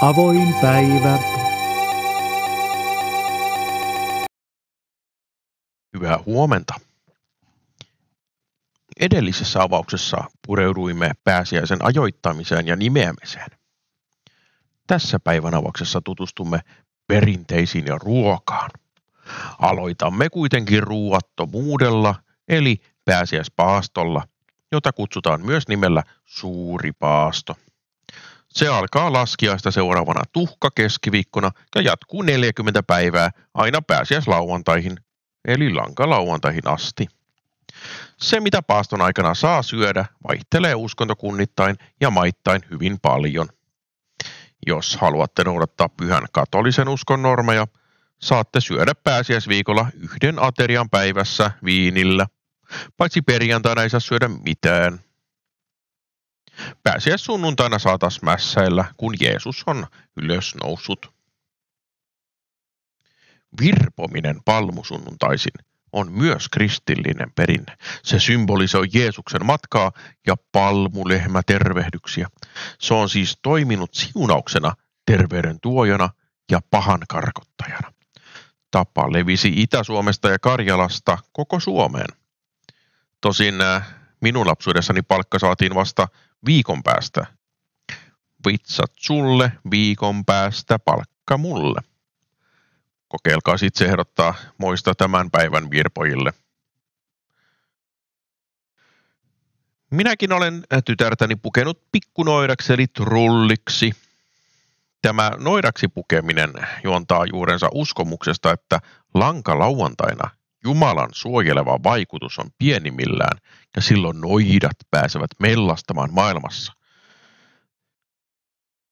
Avoin päivä. Hyvää huomenta. Edellisessä avauksessa pureuduimme pääsiäisen ajoittamiseen ja nimeämiseen. Tässä päivän avauksessa tutustumme perinteisiin ja ruokaan. Aloitamme kuitenkin ruuattomuudella, eli pääsiäispaastolla, jota kutsutaan myös nimellä suuri paasto. Se alkaa laskiaista seuraavana tuhka keskiviikkona ja jatkuu 40 päivää aina pääsiäislauantaihin, eli lankalauantaihin asti. Se, mitä paaston aikana saa syödä, vaihtelee uskontokunnittain ja maittain hyvin paljon. Jos haluatte noudattaa pyhän katolisen uskon normeja, saatte syödä pääsiäisviikolla yhden aterian päivässä viinillä. Paitsi perjantaina ei saa syödä mitään. Pääsiäissunnuntaina saatas mässäillä, kun Jeesus on ylösnoussut. Virpominen palmusunnuntaisin on myös kristillinen perinne. Se symbolisoi Jeesuksen matkaa ja palmulehmä tervehdyksiä. Se on siis toiminut siunauksena, terveyden tuojana ja pahan karkottajana. Tapa levisi Itä-Suomesta ja Karjalasta koko Suomeen. Tosin äh, minun lapsuudessani palkka saatiin vasta viikon päästä. Vitsat sulle, viikon päästä palkka mulle. Kokeilkaa sitten ehdottaa moista tämän päivän virpojille. Minäkin olen tytärtäni pukenut pikkunoidaksi eli trulliksi. Tämä noidaksi pukeminen juontaa juurensa uskomuksesta, että lanka lauantaina Jumalan suojeleva vaikutus on pienimmillään ja silloin noidat pääsevät mellastamaan maailmassa.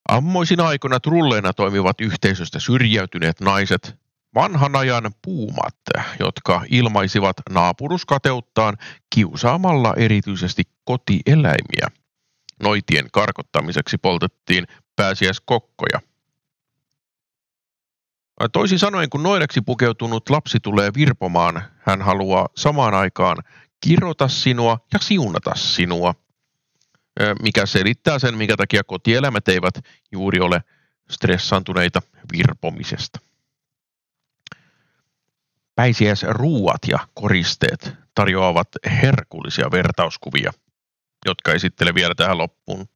Ammoisin aikoina trulleina toimivat yhteisöstä syrjäytyneet naiset vanhan ajan puumat, jotka ilmaisivat naapuruskateuttaan kiusaamalla erityisesti kotieläimiä. Noitien karkottamiseksi poltettiin pääsiäiskokkoja. Toisin sanoen, kun noidaksi pukeutunut lapsi tulee virpomaan, hän haluaa samaan aikaan kirota sinua ja siunata sinua, mikä selittää sen, minkä takia kotieläimet eivät juuri ole stressantuneita virpomisesta ruuat ja koristeet tarjoavat herkullisia vertauskuvia, jotka esittelen vielä tähän loppuun.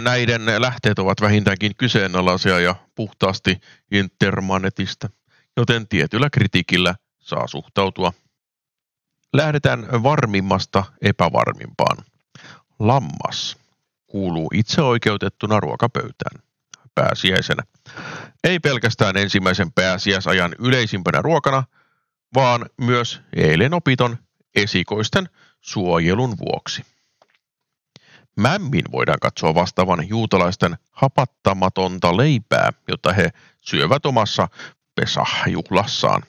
Näiden lähteet ovat vähintäänkin kyseenalaisia ja puhtaasti intermanetista, joten tietyllä kritiikillä saa suhtautua. Lähdetään varmimmasta epävarmimpaan. Lammas kuuluu itseoikeutettuna ruokapöytään pääsiäisenä. Ei pelkästään ensimmäisen pääsiäisajan yleisimpänä ruokana, vaan myös eilen opiton esikoisten suojelun vuoksi. Mämmin voidaan katsoa vastaavan juutalaisten hapattamatonta leipää, jota he syövät omassa pesahjuhlassaan.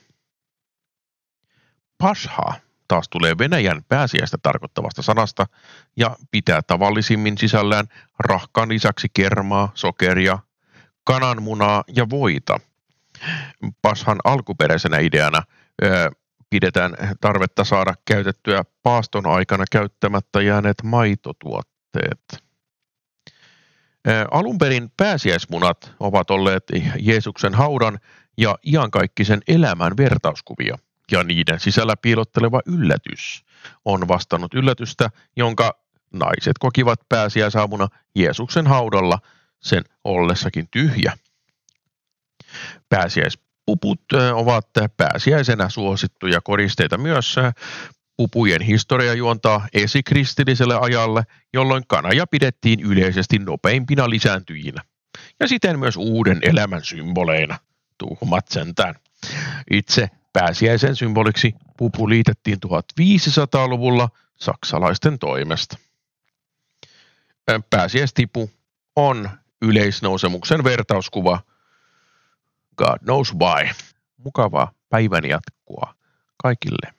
Pasha taas tulee Venäjän pääsiäistä tarkoittavasta sanasta ja pitää tavallisimmin sisällään rahkan lisäksi kermaa, sokeria, kananmunaa ja voita. Pashan alkuperäisenä ideana ö, pidetään tarvetta saada käytettyä paaston aikana käyttämättä jääneet maitotuotteet. Ö, alun perin pääsiäismunat ovat olleet Jeesuksen haudan ja iankaikkisen elämän vertauskuvia, ja niiden sisällä piilotteleva yllätys on vastannut yllätystä, jonka naiset kokivat pääsiäisaamuna Jeesuksen haudalla – sen ollessakin tyhjä. Pääsiäispuput ovat pääsiäisenä suosittuja koristeita myös. Pupujen historia juontaa esikristilliselle ajalle, jolloin kanaja pidettiin yleisesti nopeimpina lisääntyjinä. Ja siten myös uuden elämän symboleina. Tuhmat sentään. Itse pääsiäisen symboliksi pupu liitettiin 1500-luvulla saksalaisten toimesta. Pääsiäistipu on yleisnousemuksen vertauskuva God knows why. Mukavaa päivän jatkoa kaikille.